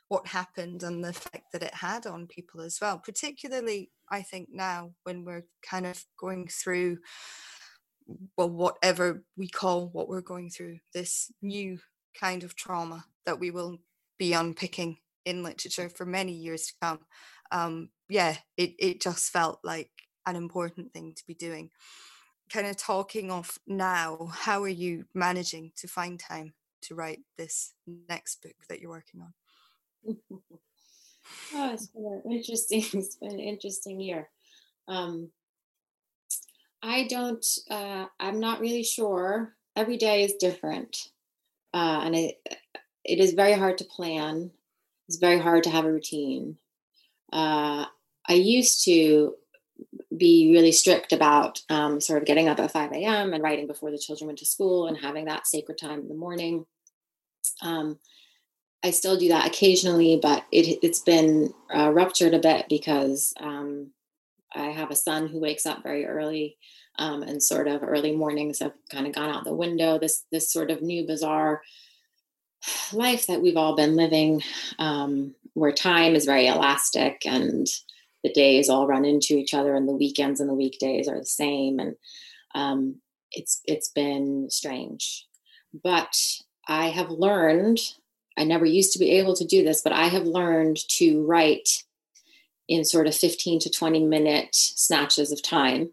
what happened and the effect that it had on people as well. Particularly, I think now when we're kind of going through well whatever we call what we're going through this new kind of trauma that we will be unpicking in literature for many years to come um, yeah it, it just felt like an important thing to be doing kind of talking of now how are you managing to find time to write this next book that you're working on oh it's been interesting it's been an interesting year um, I don't, uh, I'm not really sure. Every day is different. Uh, and it, it is very hard to plan. It's very hard to have a routine. Uh, I used to be really strict about um, sort of getting up at 5 a.m. and writing before the children went to school and having that sacred time in the morning. Um, I still do that occasionally, but it, has been uh, ruptured a bit because um, I have a son who wakes up very early, um, and sort of early mornings have kind of gone out the window. This this sort of new bizarre life that we've all been living, um, where time is very elastic and the days all run into each other, and the weekends and the weekdays are the same, and um, it's it's been strange. But I have learned. I never used to be able to do this, but I have learned to write in sort of 15 to 20 minute snatches of time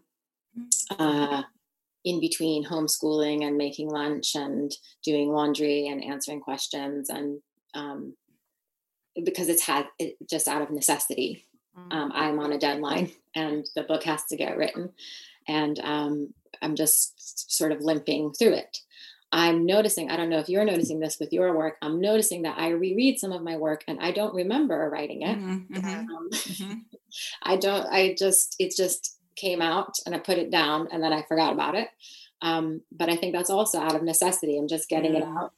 uh, in between homeschooling and making lunch and doing laundry and answering questions and um, because it's had it just out of necessity mm. um, i'm on a deadline and the book has to get written and um, i'm just sort of limping through it I'm noticing, I don't know if you're noticing this with your work, I'm noticing that I reread some of my work and I don't remember writing it. Mm-hmm, mm-hmm, um, mm-hmm. I don't, I just, it's just came out and I put it down and then I forgot about it. Um, but I think that's also out of necessity. I'm just getting it mm. out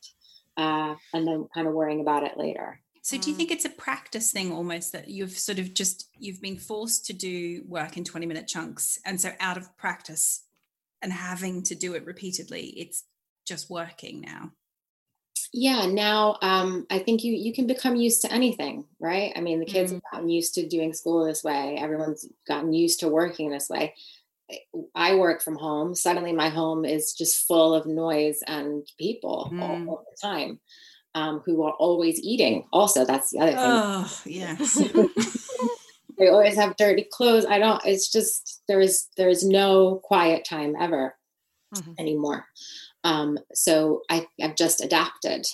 uh, and then kind of worrying about it later. So do you mm. think it's a practice thing almost that you've sort of just you've been forced to do work in 20 minute chunks and so out of practice and having to do it repeatedly it's just working now? Yeah, now um, I think you you can become used to anything, right? I mean, the kids mm-hmm. have gotten used to doing school this way. Everyone's gotten used to working this way. I work from home. Suddenly, my home is just full of noise and people mm. all, all, the time um, who are always eating. Also, that's the other thing. Oh, yes. they always have dirty clothes. I don't. It's just there is there is no quiet time ever mm-hmm. anymore. Um, so I, have just adapted.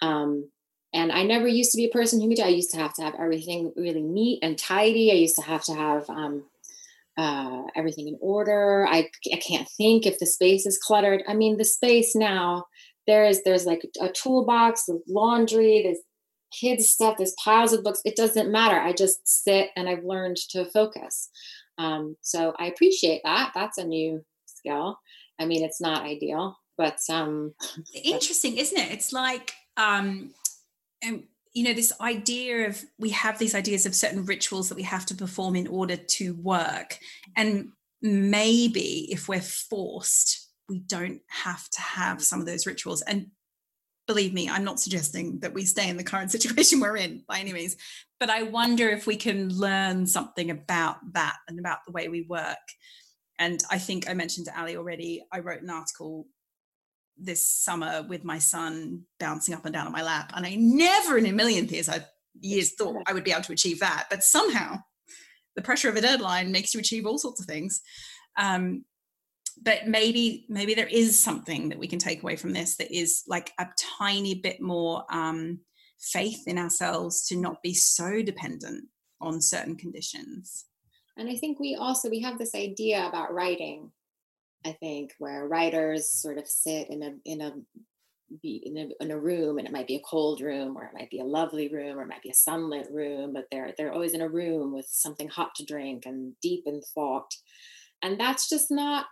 Um, and I never used to be a person who could. I used to have to have everything really neat and tidy. I used to have to have um, uh, everything in order. I, I can't think if the space is cluttered. I mean, the space now there's there's like a toolbox, there's laundry, there's kids stuff, there's piles of books. It doesn't matter. I just sit and I've learned to focus. Um, so I appreciate that. That's a new skill. I mean, it's not ideal, but um interesting isn't it? It's like um and you know this idea of we have these ideas of certain rituals that we have to perform in order to work. And maybe if we're forced we don't have to have some of those rituals. And believe me i'm not suggesting that we stay in the current situation we're in by any means but i wonder if we can learn something about that and about the way we work. And i think i mentioned to ali already i wrote an article this summer with my son bouncing up and down on my lap. And I never in a million years, I years thought I would be able to achieve that. But somehow the pressure of a deadline makes you achieve all sorts of things. Um, but maybe maybe there is something that we can take away from this that is like a tiny bit more um, faith in ourselves to not be so dependent on certain conditions and i think we also we have this idea about writing I think, where writers sort of sit in a in a in a, in a room and it might be a cold room or it might be a lovely room or it might be a sunlit room but they're they're always in a room with something hot to drink and deep in thought. And that's just not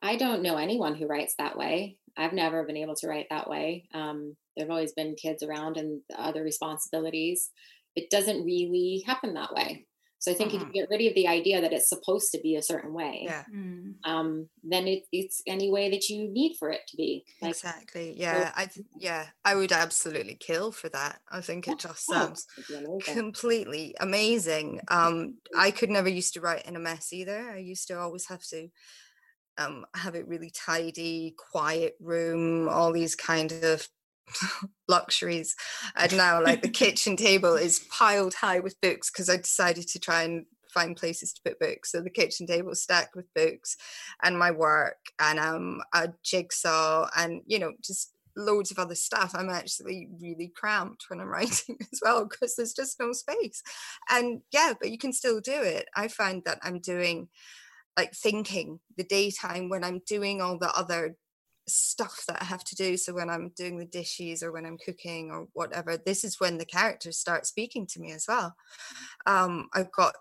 i don't know anyone who writes that way. I've never been able to write that way. Um, there have always been kids around and other responsibilities. It doesn't really happen that way so I think uh-huh. if you get rid of the idea that it's supposed to be a certain way, yeah. Mm. um, then it, it's any way that you need for it to be. Like, exactly. Yeah. So, I th- yeah. I would absolutely kill for that. I think it just sounds completely amazing. Um, I could never used to write in a mess either. I used to always have to um, have it really tidy, quiet room, all these kind of luxuries. And now, like the kitchen table is piled high with books because I decided to try and find places to put books. So the kitchen table is stacked with books and my work and um, a jigsaw and, you know, just loads of other stuff. I'm actually really cramped when I'm writing as well because there's just no space. And yeah, but you can still do it. I find that I'm doing like thinking the daytime when I'm doing all the other stuff that I have to do. So when I'm doing the dishes or when I'm cooking or whatever, this is when the characters start speaking to me as well. Um, I've got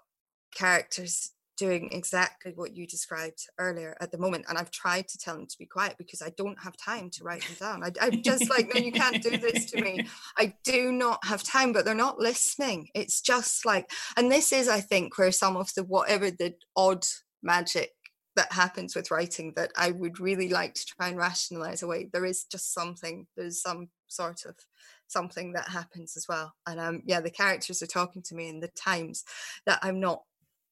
characters doing exactly what you described earlier at the moment and i've tried to tell them to be quiet because i don't have time to write them down I, i'm just like no you can't do this to me i do not have time but they're not listening it's just like and this is i think where some of the whatever the odd magic that happens with writing that i would really like to try and rationalize away there is just something there's some sort of something that happens as well. And um yeah the characters are talking to me in the times that i'm not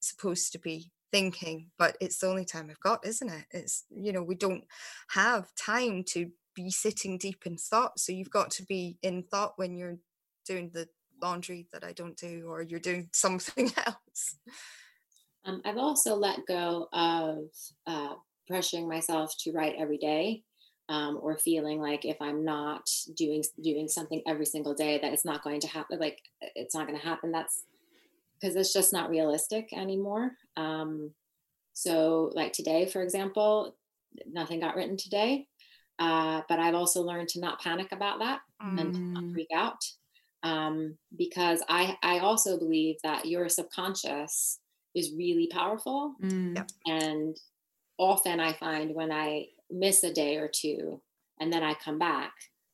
supposed to be thinking but it's the only time i've got isn't it? It's you know we don't have time to be sitting deep in thought so you've got to be in thought when you're doing the laundry that i don't do or you're doing something else um, i've also let go of uh, pressuring myself to write every day um, or feeling like if i'm not doing doing something every single day that it's not going to happen like it's not going to happen that's because it's just not realistic anymore. Um, so, like today, for example, nothing got written today. Uh, but I've also learned to not panic about that mm. and not freak out um, because I, I also believe that your subconscious is really powerful. Mm. And often I find when I miss a day or two and then I come back,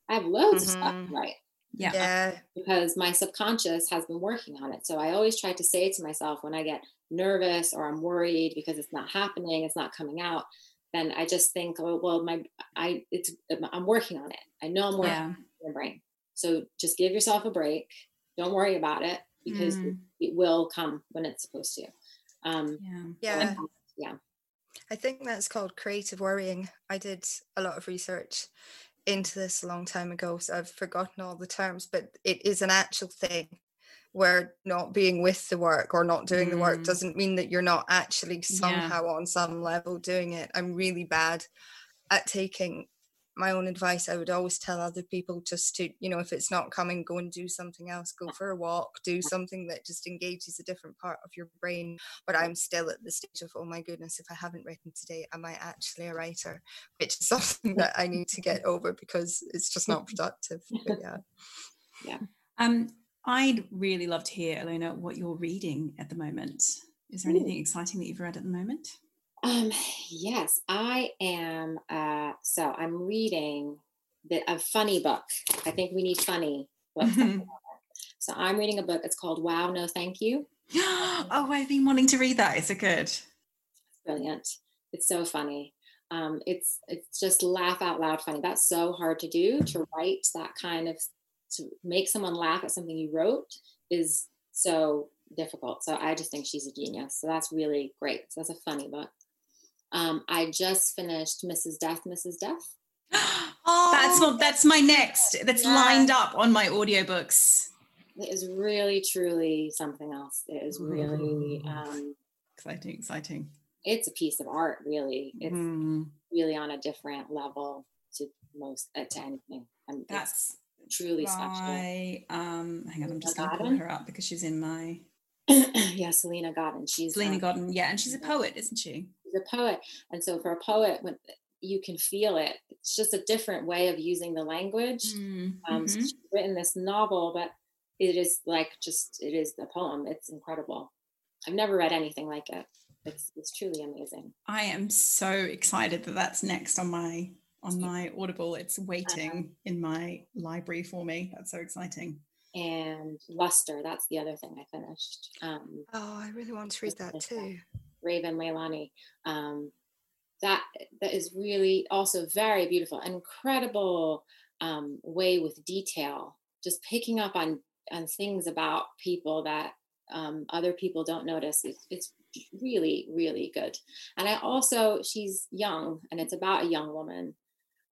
I have loads mm-hmm. of stuff mm-hmm. right. Yeah. yeah. Because my subconscious has been working on it. So I always try to say to myself when I get nervous or I'm worried because it's not happening, it's not coming out, then I just think, oh, well, my, I, it's, I'm working on it. I know I'm working yeah. on your brain. So just give yourself a break. Don't worry about it because mm. it, will come when it's supposed to. Um, yeah. Yeah. yeah. I think that's called creative worrying. I did a lot of research into this a long time ago, so I've forgotten all the terms, but it is an actual thing where not being with the work or not doing mm. the work mm. doesn't mean that you're not actually somehow yeah. on some level doing it. I'm really bad at taking my own advice i would always tell other people just to you know if it's not coming go and do something else. Go for a walk do something that just engages a different part of your brain. But i'm still at the stage of oh my goodness if i haven't written today am i actually a writer? Which is something that i need to get over because it's just not productive but yeah. Yeah. Um i'd really love to hear Ilona what you're reading at the moment. Is there anything exciting that you've read at the moment um, yes, I am. Uh, so I'm reading the, a funny book. I think we need funny books. so I'm reading a book. It's called Wow, No, Thank You. oh, I've been wanting to read that. Is it good? Brilliant. It's so funny. Um, it's it's just laugh out loud funny. That's so hard to do. To write that kind of to make someone laugh at something you wrote is so difficult. So I just think she's a genius. So that's really great. So that's a funny book. Um, I just finished Mrs. Death, Mrs. Death. oh, that's what that's my next. That's yeah. lined up on my audiobooks. It is really, truly something else. It is really um, exciting, exciting. It's a piece of art, really. It's mm. really on a different level to most uh, to anything. I mean, that's truly by, special. Um, hang on, I'm just going to pull her up because she's in my. yeah, Salena Godden. She's Salena um, Godden. Yeah, and she's a poet, isn't she? A poet. And so for a poet, when you can feel it, it's just a different way of using the language. Mm, um, mm-hmm. so she's written this novel, but it is like just it is a poem. It's incredible. I've never read anything like it. It's it's truly amazing. I am so excited that that's next on my on my Audible. It's waiting uh-huh. in my library for me. That's so exciting. And Luster, that's the other thing I finished. Um, oh, I really want to read that too. Raven Leilani. Um, that that is really also very beautiful, incredible um, way with detail, just picking up on on things about people that um, other people don't notice. It's, it's really, really good. And I also, she's young and it's about a young woman.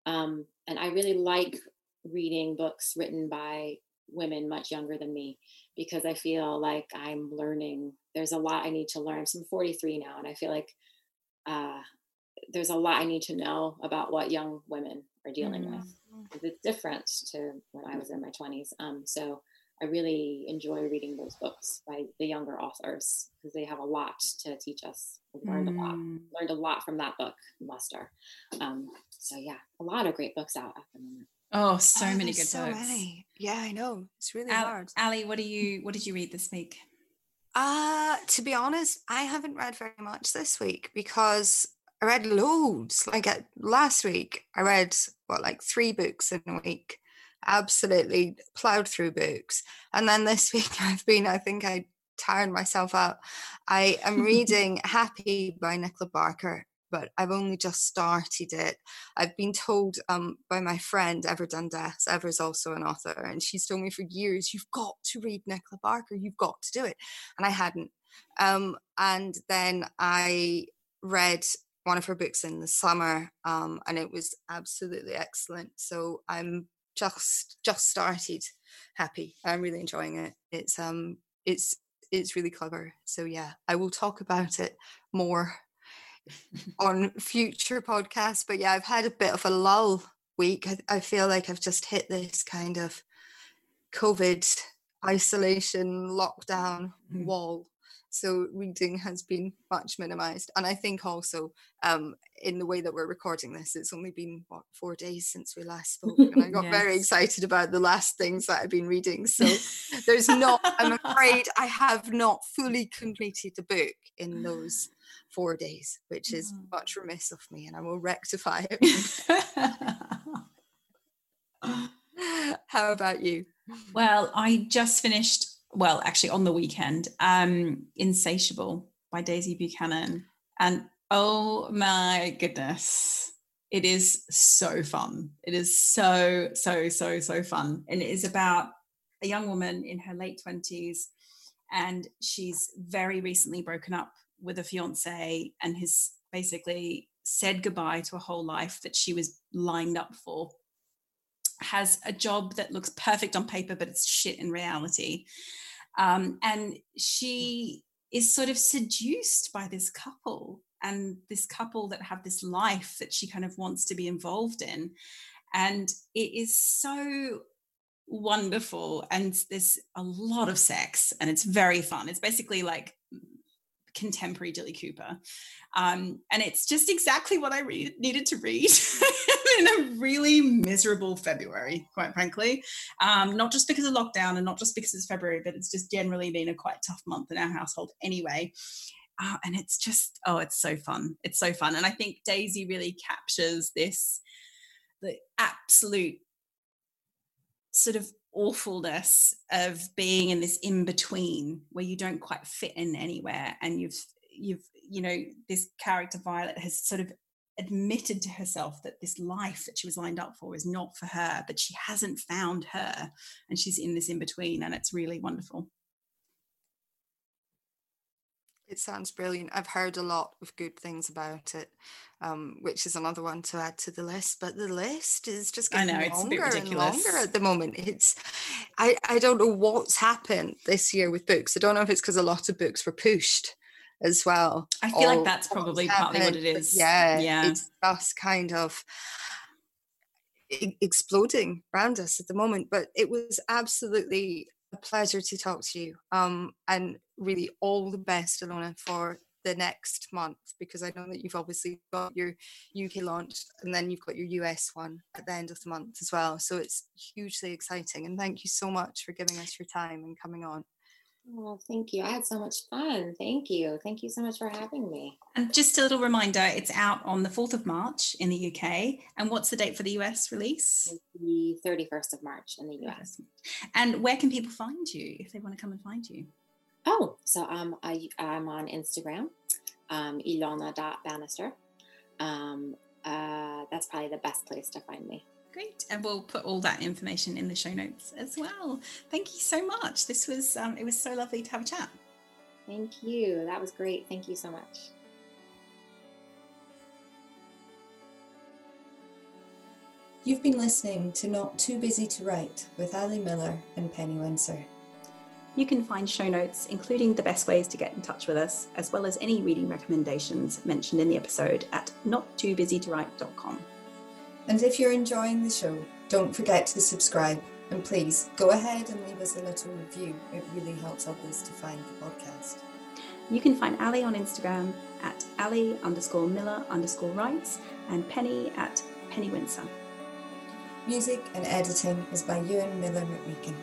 Um, and I really like reading books written by women much younger than me because I feel like I'm learning. There's a lot I need to learn. So I'm 43 now, and I feel like uh, there's a lot I need to know about what young women are dealing mm-hmm. with. It's different to when I was in my 20s. Um, so I really enjoy reading those books by the younger authors because they have a lot to teach us. We learned mm. a lot, mm. learned a lot from that book, Luster. Um, so yeah, a lot of great books out at the moment. Oh, so oh, many good so books. Many. Yeah, I know. It's really Al- hard. Ali, what do you what did you read this week? Uh to be honest, I haven't read very much this week because I read loads. Like at, last week, I read what like three books in a week. Absolutely plowed through books. And then this week I've been, I think I tired myself out. I am reading Happy by Nicola Barker but I've only just started it. I've been told um, by my friend Ever Dundas, Ever's also an author, and she's told me for years, you've got to read Nicola Barker, you've got to do it. And I hadn't. Um, and then I read one of her books in the summer, um, and it was absolutely excellent. So I'm just just started happy. I'm really enjoying it. It's um it's it's really clever. So yeah, I will talk about it more on future podcasts. But yeah, I've had a bit of a lull week. I, I feel like I've just hit this kind of COVID isolation lockdown mm. wall. So reading has been much minimized. And I think also um, in the way that we're recording this, it's only been what four days since we last spoke. And I got yes. very excited about the last things that I've been reading. So there's not, I'm afraid I have not fully completed the book in those four days, which is mm. much remiss of me, and I will rectify it. How about you? Well, I just finished, well, actually on the weekend, um, Insatiable by Daisy Buchanan. And oh my goodness, it is so fun. It is so, so, so, so fun. And it is about a young woman in her late 20s and she's very recently broken up with a fiance and has basically said goodbye to a whole life that she was lined up for has a job that looks perfect on paper but it's shit in reality. Um, and she is sort of seduced by this couple and this couple that have this life that she kind of wants to be involved in. And it is so wonderful and there's a lot of sex and it's very fun. It's basically like contemporary Jilly Cooper. Um, and it's just exactly what I re- needed to read in a really miserable February, quite frankly. Um, not just because of lockdown and not just because it's February, but it's just generally been a quite tough month in our household anyway. Uh, and it's just, oh, it's so fun. It's so fun. And I think Daisy really captures this the absolute sort of awfulness of being in this in between where you don't quite fit in anywhere and you've you've you know this character violet has sort of admitted to herself that this life that she was lined up for is not for her but she hasn't found her and she's in this in between and it's really wonderful it sounds brilliant. I've heard a lot of good things about it, um, which is another one to add to the list. But the list is just getting know, longer and longer at the moment. It's I, I don't know what's happened this year with books. I don't know if it's because a lot of books were pushed as well. I feel like that's probably partly what it is. Yeah, yeah. It's just kind of exploding around us at the moment. But it was absolutely a pleasure to talk to you. Um, and really all the best, Ilona, for the next month because I know that you've obviously got your UK launch and then you've got your US one at the end of the month as well. So it's hugely exciting. And thank you so much for giving us your time and coming on. Well, thank you. I had so much fun. Thank you. Thank you so much for having me. And just a little reminder it's out on the 4th of March in the UK. And what's the date for the US release? The 31st of March in the US. And where can people find you if they want to come and find you? Oh, so um, I, I'm on Instagram, um, ilona.bannister. Um, uh, that's probably the best place to find me. Great. And we'll put all that information in the show notes as well. Thank you so much. This was, um, it was so lovely to have a chat. Thank you. That was great. Thank you so much. You've been listening to Not Too Busy to Write with Ali Millar and Penny Windsor. You can find show notes, including the best ways to get in touch with us, as well as any reading recommendations mentioned in the episode at nottoobusytowrite.com. And if you're enjoying the show, don't forget to subscribe and please go ahead and leave us a little review. It really helps others to find the podcast. You can find Ali on Instagram at Ali underscore Millar underscore writes and Penny at Penny Windsor. Music and editing is by Ewan Miller McMeekin.